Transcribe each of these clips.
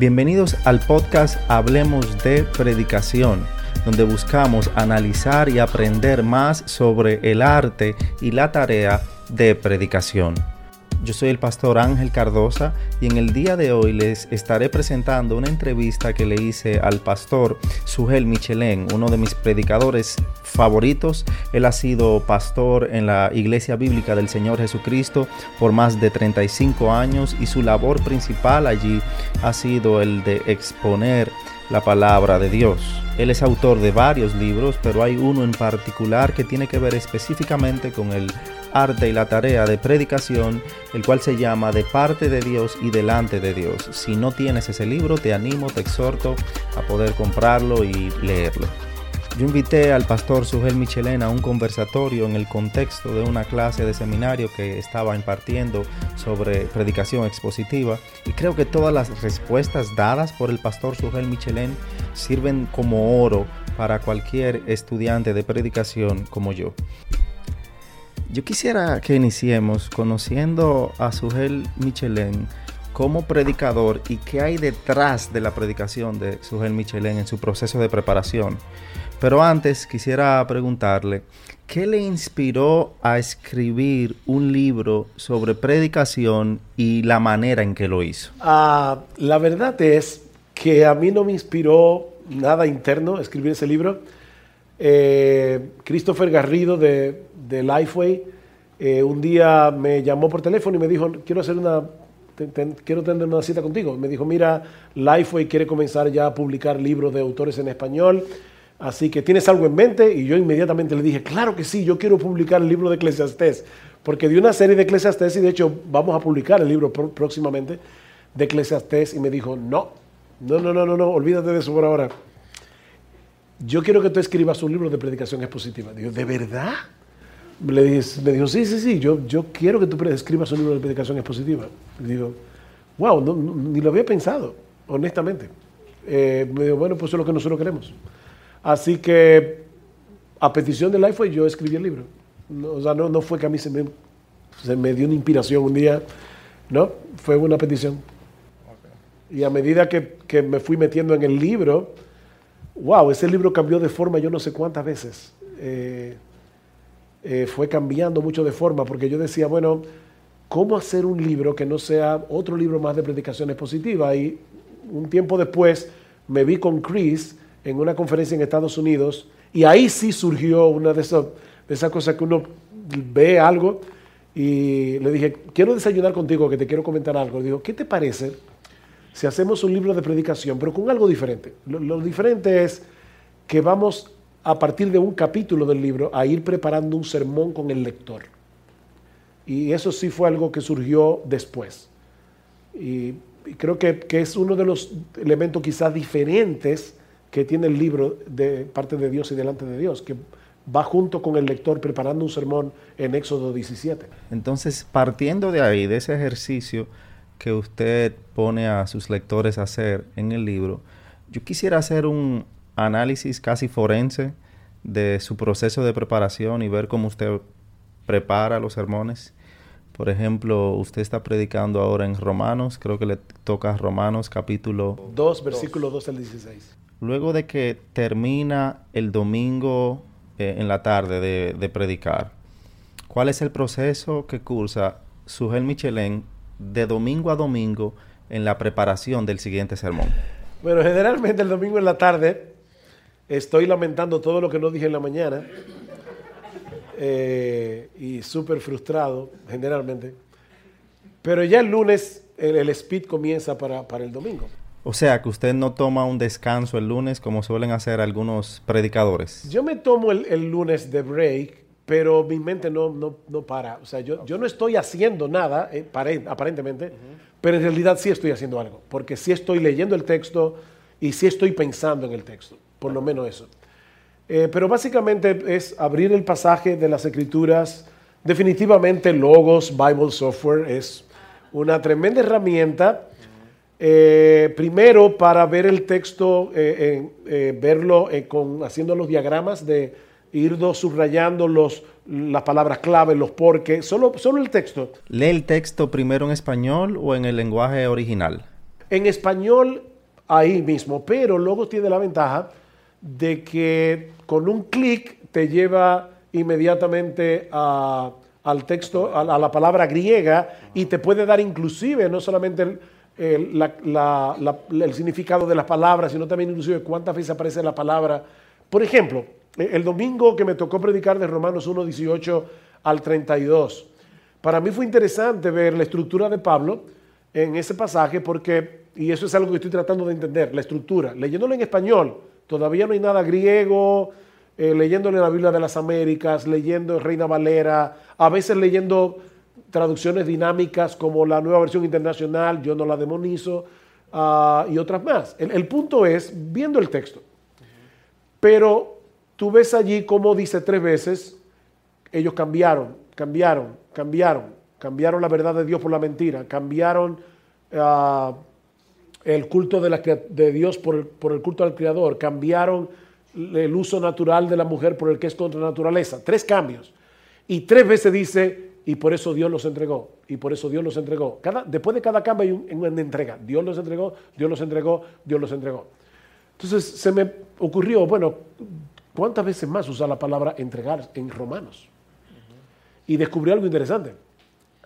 Bienvenidos al podcast Hablemos de Predicación, donde buscamos analizar y aprender más sobre el arte y la tarea de predicación. Yo soy el pastor Ángel Cardosa y en el día de hoy les estaré presentando una entrevista que le hice al pastor Sugel Michelén, uno de mis predicadores favoritos. Él ha sido pastor en la Iglesia Bíblica del Señor Jesucristo por más de 35 años y su labor principal allí ha sido el de exponer la palabra de Dios. Él es autor de varios libros, pero hay uno en particular que tiene que ver específicamente con el arte y la tarea de predicación, el cual se llama De parte de Dios y delante de Dios. Si no tienes ese libro, te animo, te exhorto a poder comprarlo y leerlo. Yo invité al pastor Sugel Michelena a un conversatorio en el contexto de una clase de seminario que estaba impartiendo sobre predicación expositiva y creo que todas las respuestas dadas por el pastor Sugel Michelén sirven como oro para cualquier estudiante de predicación como yo. Yo quisiera que iniciemos conociendo a Sugel Michelén como predicador y qué hay detrás de la predicación de Sugel Michelén en su proceso de preparación. Pero antes quisiera preguntarle, ¿qué le inspiró a escribir un libro sobre predicación y la manera en que lo hizo? Ah, la verdad es que a mí no me inspiró nada interno escribir ese libro. Eh, Christopher Garrido de, de Lifeway eh, un día me llamó por teléfono y me dijo, quiero hacer una, quiero tener una cita contigo. Me dijo, mira, Lifeway quiere comenzar ya a publicar libros de autores en español, así que tienes algo en mente. Y yo inmediatamente le dije, claro que sí, yo quiero publicar el libro de Eclesiastés, porque di una serie de Eclesiastés y de hecho vamos a publicar el libro próximamente de Eclesiastés. Y me dijo, no, no, no, no, no, no, olvídate de eso por ahora. Yo quiero que tú escribas un libro de predicación expositiva. Digo, ¿de verdad? Le dije, me dijo, sí, sí, sí, yo, yo quiero que tú escribas un libro de predicación expositiva. Y digo, wow, ni lo había pensado, honestamente. Eh, me dijo, bueno, pues eso es lo que nosotros queremos. Así que, a petición de Life, yo escribí el libro. o sea, no, no fue que a mí se me, se me dio una inspiración un día, ¿no? Fue una petición. Y a medida que, que, me fui metiendo en el libro, wow, ese libro cambió de forma yo no sé cuántas veces. Eh, eh, fue cambiando mucho de forma, porque yo decía, bueno, ¿cómo hacer un libro que no sea otro libro más de predicaciones positivas? Y un tiempo después me vi con Chris en una conferencia en Estados Unidos y ahí sí surgió una de esas, de esas cosas que uno ve algo y le dije, quiero desayunar contigo, que te quiero comentar algo. Digo, ¿qué te parece si hacemos un libro de predicación, pero con algo diferente? Lo diferente es que vamos a partir de un capítulo del libro, a ir preparando un sermón con el lector. Y eso sí fue algo que surgió después. Y, creo que, es uno de los elementos quizás diferentes que tiene el libro de parte de Dios y delante de Dios, que va junto con el lector preparando un sermón en Éxodo 17. Entonces, partiendo de ahí, de ese ejercicio que usted pone a sus lectores a hacer en el libro, yo quisiera hacer un, análisis casi forense de su proceso de preparación y ver cómo usted prepara los sermones. Por ejemplo, usted está predicando ahora en Romanos, creo que le toca Romanos capítulo 2, versículo 2 al 16. Luego de que termina el domingo eh, en la tarde de, de, predicar, ¿cuál es el proceso que cursa Sugel Michelén de domingo a domingo en la preparación del siguiente sermón? Bueno, generalmente el domingo en la tarde Estoy lamentando todo lo que no dije en la mañana eh, y súper frustrado generalmente. Pero ya el lunes el, speed comienza para, el domingo. O sea, que usted no toma un descanso el lunes como suelen hacer algunos predicadores. Yo me tomo el, lunes de break, pero mi mente no, no, para. O sea, yo, yo no estoy haciendo nada, eh, aparentemente, pero en realidad sí estoy haciendo algo, porque sí estoy leyendo el texto y sí estoy pensando en el texto por lo menos eso. Eh, pero básicamente es abrir el pasaje de las escrituras. Definitivamente Logos Bible Software es una tremenda herramienta. Eh, primero para ver el texto, eh, verlo con, haciendo los diagramas de ir subrayando los, las palabras clave, los por qué, solo, solo el texto. ¿Lee el texto primero en español o en el lenguaje original? En español ahí mismo, pero luego tiene la ventaja de que con un clic te lleva inmediatamente al texto, a, la palabra griega y te puede dar inclusive no solamente el, el significado de las palabras, sino también inclusive cuántas veces aparece la palabra. Por ejemplo, el domingo que me tocó predicar de Romanos 1, 18 al 32, para mí fue interesante ver la estructura de Pablo en ese pasaje porque, y eso es algo que estoy tratando de entender, la estructura, leyéndolo en español, todavía no hay nada griego, eh, leyéndole la Biblia de las Américas, leyendo Reina Valera, a veces leyendo traducciones dinámicas como la nueva versión internacional, yo no la demonizo, ah, y otras más. El, punto es, viendo el texto, pero tú ves allí como dice tres veces, ellos cambiaron, cambiaron, cambiaron, cambiaron la verdad de Dios por la mentira, cambiaron ah, el culto de, la, de Dios por el, culto al Creador, cambiaron el uso natural de la mujer por el que es contra naturaleza. Tres cambios. Y tres veces dice, y por eso Dios los entregó, y por eso Dios los entregó. Después de cada cambio hay una entrega. Dios los entregó, Dios los entregó, Dios los entregó. Entonces se me ocurrió, bueno, ¿cuántas veces más usa la palabra entregar en Romanos? Y descubrí algo interesante.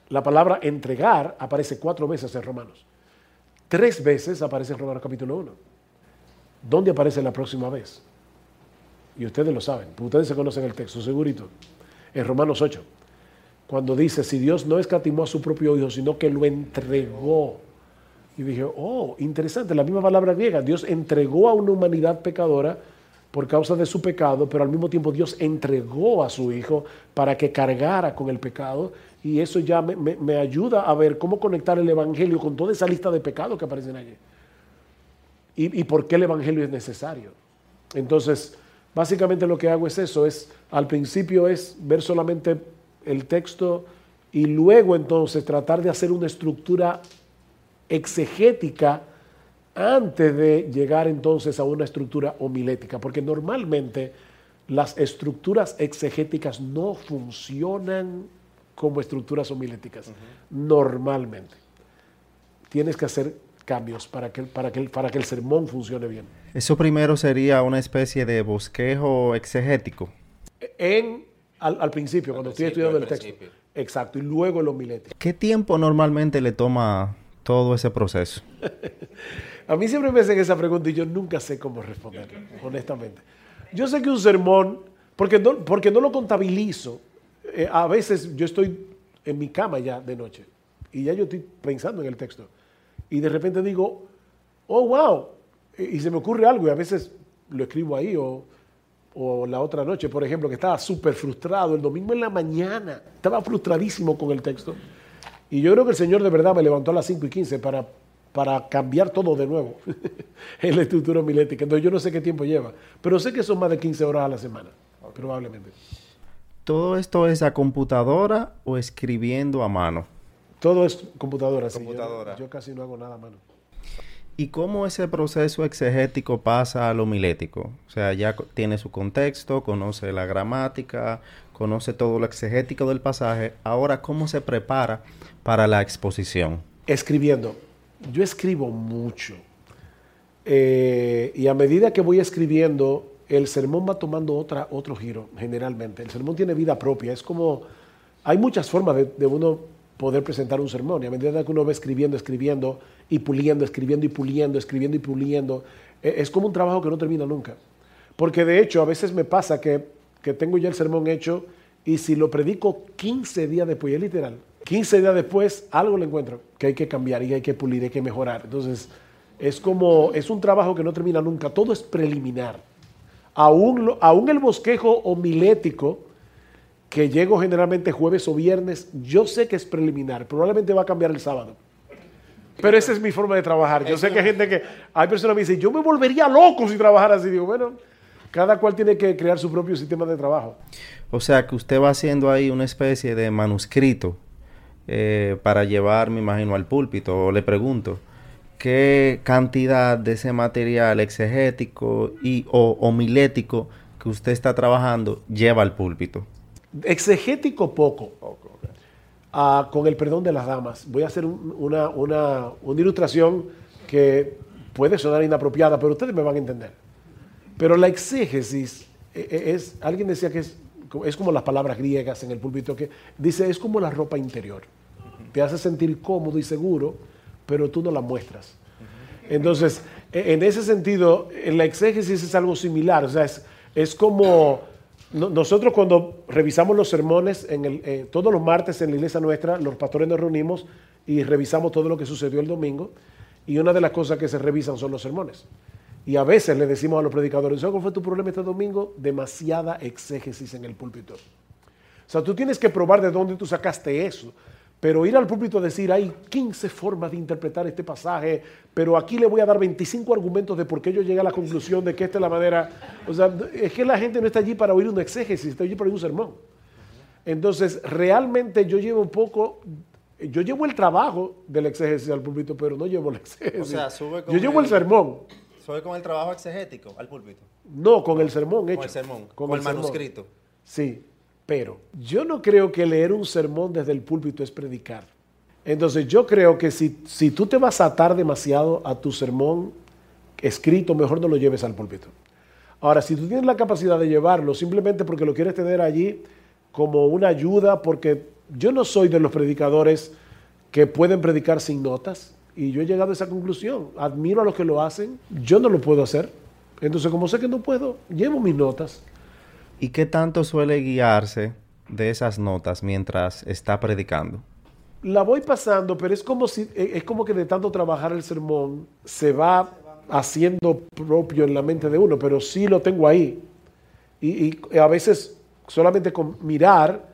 La palabra entregar aparece cuatro veces en Romanos. Tres veces aparece en Romanos capítulo 1. ¿Dónde aparece la próxima vez? Y ustedes lo saben, ustedes se conocen el texto, segurito. En Romanos 8, cuando dice, si Dios no escatimó a su propio Hijo, sino que lo entregó. Y dije, oh, interesante, la misma palabra griega, Dios entregó a una humanidad pecadora por causa de su pecado, pero al mismo tiempo Dios entregó a su Hijo para que cargara con el pecado. Y eso ya me, ayuda a ver cómo conectar el Evangelio con toda esa lista de pecados que aparecen allí. Y, y por qué el Evangelio es necesario. Entonces, Básicamente lo que hago es eso, es al principio es ver solamente el texto y luego entonces tratar de hacer una estructura exegética antes de llegar entonces a una estructura homilética, porque normalmente las estructuras exegéticas no funcionan como estructuras homiléticas, normalmente. Tienes que hacer cambios para que, para, que, para que el sermón funcione bien. Eso primero sería una especie de bosquejo exegético. En, al, principio, cuando estoy estudiando el texto. Exacto, y luego el homilético. ¿Qué tiempo normalmente le toma todo ese proceso? A mí siempre me hacen esa pregunta y yo nunca sé cómo responder, honestamente. Yo sé que un sermón, porque no, porque no lo contabilizo, eh, a veces yo estoy en mi cama ya de noche y ya yo estoy pensando en el texto y de repente digo, oh, wow, y se me ocurre algo y a veces lo escribo ahí o, la otra noche, por ejemplo, que estaba súper frustrado el domingo en la mañana, estaba frustradísimo con el texto. Y yo creo que el Señor de verdad me levantó a las 5 y 15 para, para cambiar todo de nuevo en la estructura homilética. Entonces yo no sé qué tiempo lleva, pero sé que son más de 15 horas a la semana, probablemente. ¿Todo esto es a computadora o escribiendo a mano? Todo es computadora. computadora. yo, casi no hago nada a mano. ¿Y cómo ese proceso exegético pasa a lo milético? O sea, ya tiene su contexto, conoce la gramática, conoce todo lo exegético del pasaje. Ahora, ¿cómo se prepara para la exposición? Escribiendo. Yo escribo mucho. Eh, y a medida que voy escribiendo, el sermón va tomando otra, otro giro, generalmente. El sermón tiene vida propia. Es como, hay muchas formas de, de uno poder presentar un sermón. Y a medida que uno va escribiendo, escribiendo y puliendo, escribiendo y puliendo, escribiendo y puliendo, e, es como un trabajo que no termina nunca. Porque de hecho a veces me pasa que, que tengo ya el sermón hecho y si lo predico 15 días después, es literal, 15 días después algo le encuentro que hay que cambiar y hay que pulir, hay que mejorar. Entonces es como, es un trabajo que no termina nunca, todo es preliminar. Aún, aún el bosquejo homilético, que llego generalmente jueves o viernes, yo sé que es preliminar, probablemente va a cambiar el sábado. Pero esa es mi forma de trabajar. Yo sé que hay gente que, hay personas que me dicen, yo me volvería loco si trabajara así. Digo, bueno, cada cual tiene que crear su propio sistema de trabajo. O sea, que usted va haciendo ahí una especie de manuscrito eh, para llevar, me imagino, al púlpito. O le pregunto, ¿qué cantidad de ese material exegético y o homilético que usted está trabajando lleva al púlpito? Exegético poco. Ah, con el perdón de las damas. Voy a hacer una, una, ilustración que puede sonar inapropiada, pero ustedes me van a entender. Pero la exégesis eh, eh, es, alguien decía que es, es como las palabras griegas en el púlpito, que dice, es como la ropa interior. Te hace sentir cómodo y seguro, pero tú no la muestras. Entonces, e, en ese sentido, en la exégesis es algo similar. O sea, es, es como nosotros cuando revisamos los sermones, en el, eh, todos los martes en la iglesia nuestra, los pastores nos reunimos y revisamos todo lo que sucedió el domingo. Y una de las cosas que se revisan son los sermones. Y a veces le decimos a los predicadores, ¿cuál fue tu problema este domingo? Demasiada exégesis en el púlpito. O sea, tú tienes que probar de dónde tú sacaste eso. Pero ir al púlpito a decir, hay 15 formas de interpretar este pasaje, pero aquí le voy a dar 25 argumentos de por qué yo llegué a la conclusión de que esta es la manera. O sea, es que la gente no está allí para oír un exégesis, está allí para oír un sermón. Entonces, realmente yo llevo un poco, yo llevo el trabajo del exégesis al púlpito, pero no llevo el exégesis. O sea, sube con yo llevo el, sermón. ¿Sube con el trabajo exegético al púlpito? No, con el sermón hecho. Con el sermón, con, el, manuscrito. Sí. Pero yo no creo que leer un sermón desde el púlpito es predicar. Entonces yo creo que si, si tú te vas a atar demasiado a tu sermón escrito, mejor no lo lleves al púlpito. Ahora, si tú tienes la capacidad de llevarlo simplemente porque lo quieres tener allí como una ayuda, porque yo no soy de los predicadores que pueden predicar sin notas, y yo he llegado a esa conclusión. Admiro a los que lo hacen, yo no lo puedo hacer. Entonces, como sé que no puedo, llevo mis notas. ¿Y qué tanto suele guiarse de esas notas mientras está predicando? La voy pasando, pero es como si e, es como que de tanto trabajar el sermón se va haciendo propio en la mente de uno, pero sí lo tengo ahí. Y, a veces solamente con mirar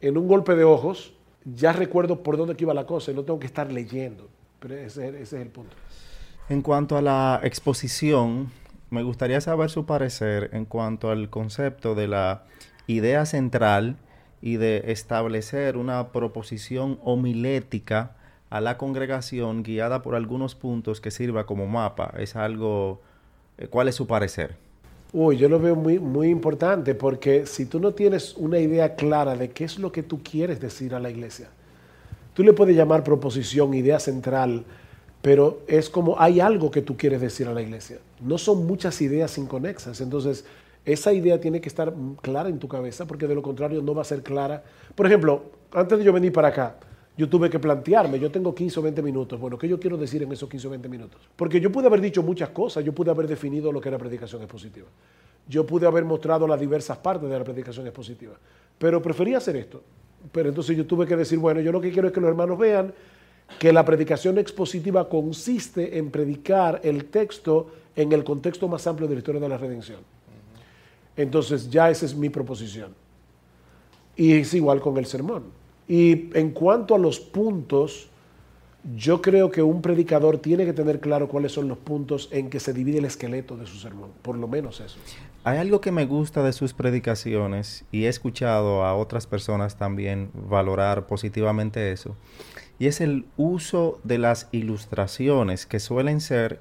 en un golpe de ojos ya recuerdo por dónde iba la cosa y no tengo que estar leyendo. Pero ese, ese es el punto. En cuanto a la exposición, me gustaría saber su parecer en cuanto al concepto de la idea central y de establecer una proposición homilética a la congregación guiada por algunos puntos que sirva como mapa. Es algo... Eh, ¿Cuál es su parecer? Uy, yo lo veo muy, muy importante porque si tú no tienes una idea clara de qué es lo que tú quieres decir a la iglesia, tú le puedes llamar proposición, idea central, pero es como hay algo que tú quieres decir a la iglesia. No son muchas ideas inconexas. Entonces, esa idea tiene que estar clara en tu cabeza porque de lo contrario no va a ser clara. Por ejemplo, antes de yo venir para acá, yo tuve que plantearme, yo tengo 15 o 20 minutos, bueno, ¿qué yo quiero decir en esos 15 o 20 minutos? Porque yo pude haber dicho muchas cosas, yo pude haber definido lo que era predicación expositiva, yo pude haber mostrado las diversas partes de la predicación expositiva, pero preferí hacer esto. Pero entonces yo tuve que decir, bueno, yo lo que quiero es que los hermanos vean que la predicación expositiva consiste en predicar el texto en el contexto más amplio de la historia de la redención. Entonces ya esa es mi proposición. Y es igual con el sermón. Y en cuanto a los puntos, yo creo que un predicador tiene que tener claro cuáles son los puntos en que se divide el esqueleto de su sermón, por lo menos eso. Hay algo que me gusta de sus predicaciones y he escuchado a otras personas también valorar positivamente eso, y es el uso de las ilustraciones que suelen ser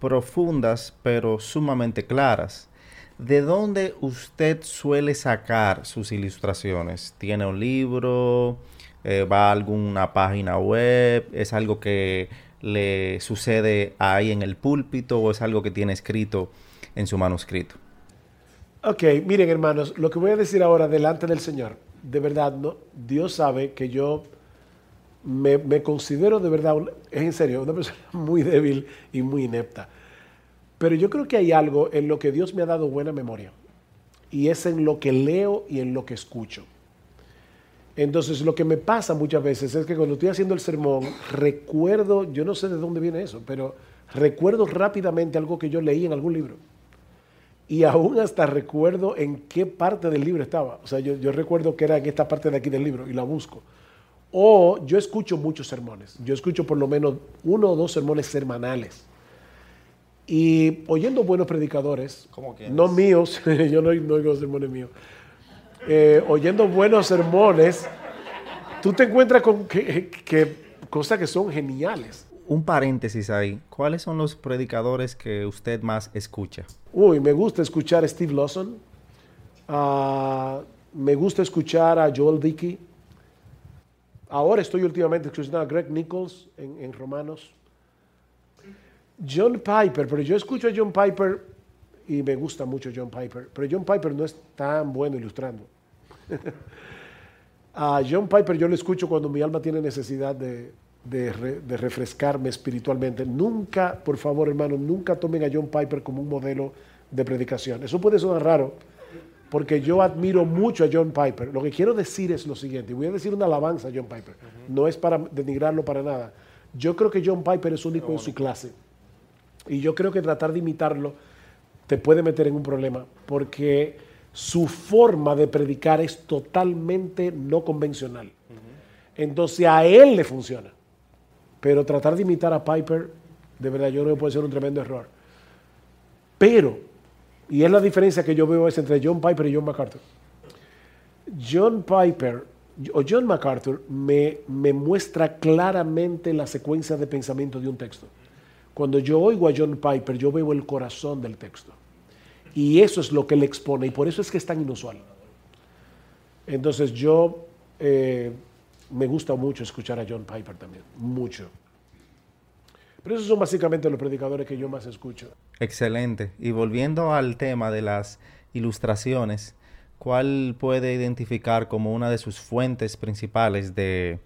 profundas pero sumamente claras. ¿De dónde usted suele sacar sus ilustraciones? ¿Tiene un libro? Eh, ¿Va a alguna página web? ¿Es algo que le sucede ahí en el púlpito o es algo que tiene escrito en su manuscrito? Ok, miren hermanos, lo que voy a decir ahora delante del Señor, de verdad, no, Dios sabe que yo me, considero de verdad, es en serio, una persona muy débil y muy inepta. Pero yo creo que hay algo en lo que Dios me ha dado buena memoria. Y es en lo que leo y en lo que escucho. Entonces lo que me pasa muchas veces es que cuando estoy haciendo el sermón, recuerdo, yo no sé de dónde viene eso, pero recuerdo rápidamente algo que yo leí en algún libro. Y aún hasta recuerdo en qué parte del libro estaba. O sea, yo, yo recuerdo que era en esta parte de aquí del libro y la busco. O yo escucho muchos sermones. Yo escucho por lo menos uno o dos sermones semanales. Y oyendo buenos predicadores, no míos, yo no, oigo sermones míos, eh, oyendo buenos sermones, tú te encuentras con que, cosas que son geniales. Un paréntesis ahí, ¿cuáles son los predicadores que usted más escucha? Uy, me gusta escuchar a Steve Lawson, ah, me gusta escuchar a Joel Dickey, Ahora estoy últimamente escuchando a Greg Nichols en, Romanos. John Piper, pero yo escucho a John Piper y me gusta mucho John Piper, pero John Piper no es tan bueno ilustrando. a John Piper yo lo escucho cuando mi alma tiene necesidad de, de, refrescarme espiritualmente. Nunca, por favor hermano, nunca tomen a John Piper como un modelo de predicación. Eso puede sonar raro, porque yo admiro mucho a John Piper. Lo que quiero decir es lo siguiente, voy a decir una alabanza a John Piper, no es para denigrarlo para nada. Yo creo que John Piper es único en su clase, y yo creo que tratar de imitarlo te puede meter en un problema, porque su forma de predicar es totalmente no convencional. Entonces a él le funciona. Pero tratar de imitar a Piper, de verdad, yo creo que puede ser un tremendo error. Pero, y es la diferencia que yo veo es entre John Piper y John MacArthur. John Piper o John MacArthur me, me muestra claramente la secuencia de pensamiento de un texto. Cuando yo oigo a John Piper, yo veo el corazón del texto. Y eso es lo que le expone, y por eso es que es tan inusual. Entonces yo eh, me gusta mucho escuchar a John Piper también, mucho. Pero esos son básicamente los predicadores que yo más escucho. Excelente. Y volviendo al tema de las ilustraciones, ¿cuál puede identificar como una de sus fuentes principales de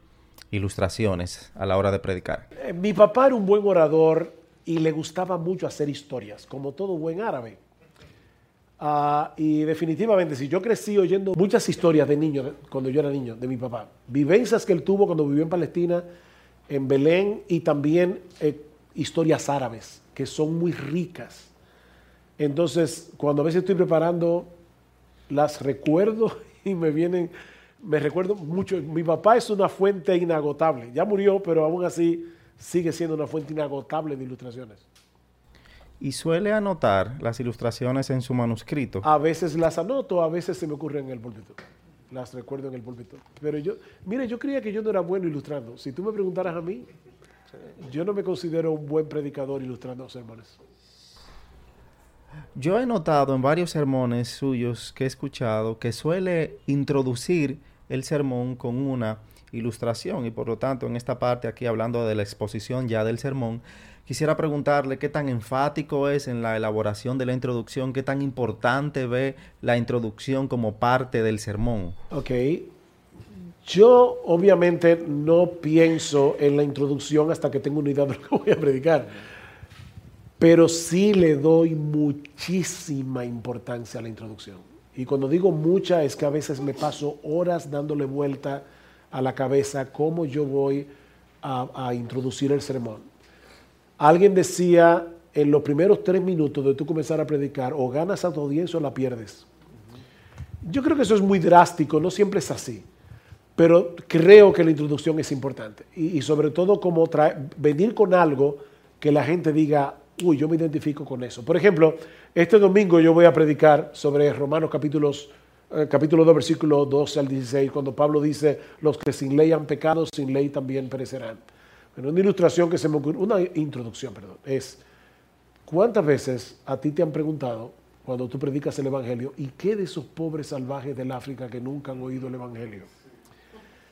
ilustraciones a la hora de predicar? Eh, mi papá era un buen orador y le gustaba mucho hacer historias, como todo buen árabe. Ah, y definitivamente, si yo crecí oyendo muchas historias de niño, cuando yo era niño, de mi papá, vivencias que él tuvo cuando vivió en Palestina, en Belén, y también eh, historias árabes, que son muy ricas. Entonces, cuando a veces estoy preparando, las recuerdo y me vienen, me recuerdo mucho. Mi papá es una fuente inagotable, ya murió, pero aún así sigue siendo una fuente inagotable de ilustraciones y suele anotar las ilustraciones en su manuscrito. A veces las anoto, a veces se me ocurre en el púlpito. Las recuerdo en el púlpito. Pero yo, mire, yo creía que yo no era bueno ilustrando. Si tú me preguntaras a mí, yo no me considero un buen predicador ilustrando sermones. Yo he notado en varios sermones suyos que he escuchado que suele introducir el sermón con una ilustración y por lo tanto en esta parte aquí hablando de la exposición ya del sermón, Quisiera preguntarle qué tan enfático es en la elaboración de la introducción, qué tan importante ve la introducción como parte del sermón. Ok. Yo obviamente no pienso en la introducción hasta que tengo una idea de lo que voy a predicar, pero sí le doy muchísima importancia a la introducción. Y cuando digo mucha es que a veces me paso horas dándole vuelta a la cabeza cómo yo voy a, introducir el sermón. Alguien decía en los primeros tres minutos de tú comenzar a predicar, o ganas a tu audiencia o la pierdes. Yo creo que eso es muy drástico, no siempre es así, pero creo que la introducción es importante. Y, sobre todo como venir con algo que la gente diga, uy, yo me identifico con eso. Por ejemplo, este domingo yo voy a predicar sobre Romanos capítulos, eh, capítulo 2, versículo 12 al 16, cuando Pablo dice, los que sin ley han pecado, sin ley también perecerán una ilustración que se me ocurrió, una introducción, perdón, es cuántas veces a ti te han preguntado cuando tú predicas el Evangelio, ¿y qué de esos pobres salvajes del África que nunca han oído el Evangelio?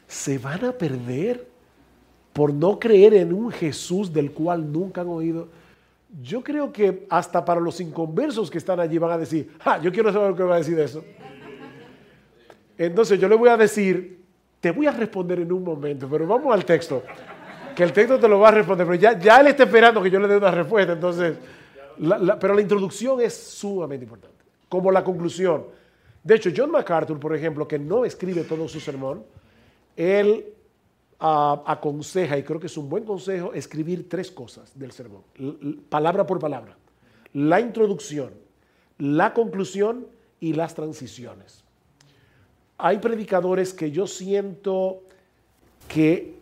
¿Se van a perder por no creer en un Jesús del cual nunca han oído? Yo creo que hasta para los inconversos que están allí van a decir, ah, yo quiero saber lo que va a decir de eso. Entonces yo le voy a decir, te voy a responder en un momento, pero vamos al texto que el texto te lo va a responder, pero ya, ya él está esperando que yo le dé una respuesta, entonces, pero la introducción es sumamente importante, como la conclusión. De hecho, John MacArthur, por ejemplo, que no escribe todo su sermón, él ah, aconseja, y creo que es un buen consejo, escribir tres cosas del sermón, palabra por palabra. La introducción, la conclusión y las transiciones. Hay predicadores que yo siento que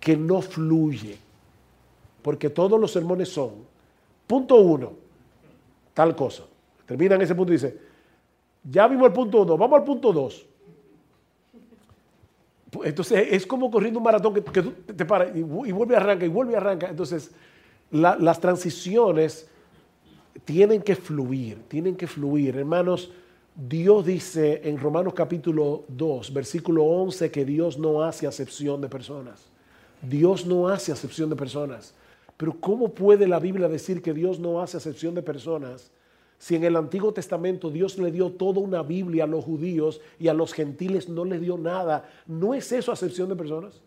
que no fluye. Porque todos los sermones son, punto uno, tal cosa. Termina en ese punto y dice, ya vimos el punto uno, vamos al punto dos. Entonces es como corriendo un maratón que, te paras y, vuelve a arrancar y vuelve a arrancar. Entonces las transiciones tienen que fluir, tienen que fluir. Hermanos, Dios dice en Romanos capítulo 2, versículo 11, que Dios no hace acepción de personas. Dios no hace acepción de personas. Pero ¿cómo puede la Biblia decir que Dios no hace acepción de personas si en el Antiguo Testamento Dios le dio toda una Biblia a los judíos y a los gentiles no le dio nada? ¿No es eso acepción de personas?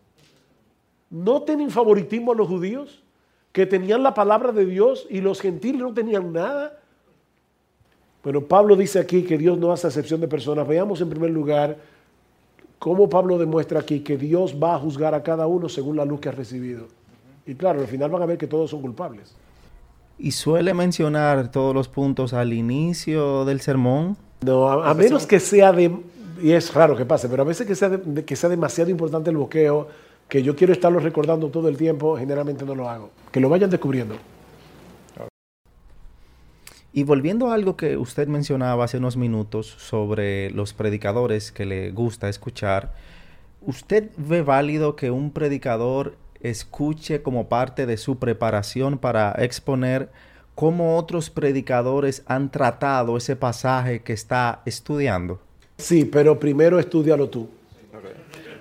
¿No tienen favoritismo a los judíos que tenían la palabra de Dios y los gentiles no tenían nada? Bueno, Pablo dice aquí que Dios no hace acepción de personas. Veamos en primer lugar cómo Pablo demuestra aquí que Dios va a juzgar a cada uno según la luz que ha recibido. Y claro, al final van a ver que todos son culpables. ¿Y suele mencionar todos los puntos al inicio del sermón? No, a, menos que sea de... Y es raro que pase, pero a veces que sea, que sea demasiado importante el bloqueo, que yo quiero estarlo recordando todo el tiempo, generalmente no lo hago. Que lo vayan descubriendo. Y volviendo a algo que usted mencionaba hace unos minutos sobre los predicadores que le gusta escuchar, ¿usted ve válido que un predicador escuche como parte de su preparación para exponer cómo otros predicadores han tratado ese pasaje que está estudiando? Sí, pero primero estudialo tú.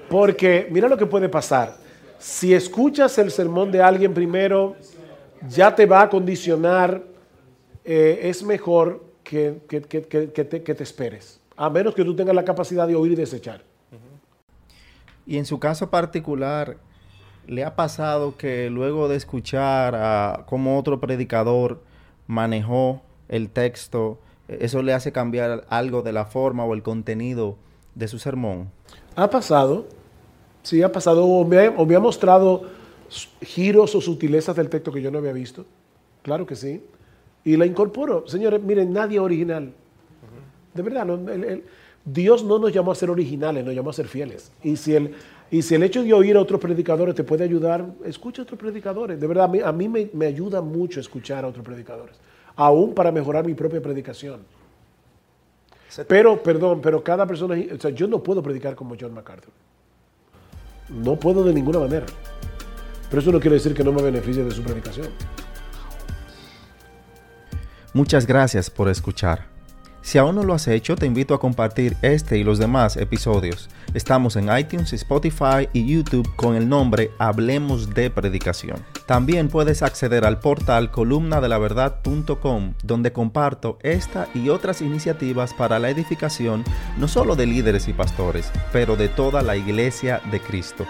Porque mira lo que puede pasar. Si escuchas el sermón de alguien primero, ya te va a condicionar, eh, es mejor que, que, te, que te esperes. A menos que tú tengas la capacidad de oír y desechar. Y en su caso particular, ¿Le ha pasado que luego de escuchar a cómo otro predicador manejó el texto, eso le hace cambiar algo de la forma o el contenido de su sermón? Ha pasado, sí, ha pasado, o me ha, mostrado giros o sutilezas del texto que yo no había visto, claro que sí, y la incorporo. Señores, miren, nadie original. De verdad, Dios no nos llamó a ser originales, nos llamó a ser fieles. Y si el, y si el hecho de oír a otros predicadores te puede ayudar, escucha a otros predicadores. De verdad, a mí, me, ayuda mucho escuchar a otros predicadores, aún para mejorar mi propia predicación. Pero, perdón, pero cada persona, o sea, yo no puedo predicar como John MacArthur. No puedo de ninguna manera. Pero eso no quiere decir que no me beneficie de su predicación. Muchas gracias por escuchar. Si aún no lo has hecho, te invito a compartir este y los demás episodios. Estamos en iTunes, Spotify y YouTube con el nombre Hablemos de Predicación. También puedes acceder al portal columnadelaverdad.com donde comparto esta y otras iniciativas para la edificación no solo de líderes y pastores, pero de toda la iglesia de Cristo.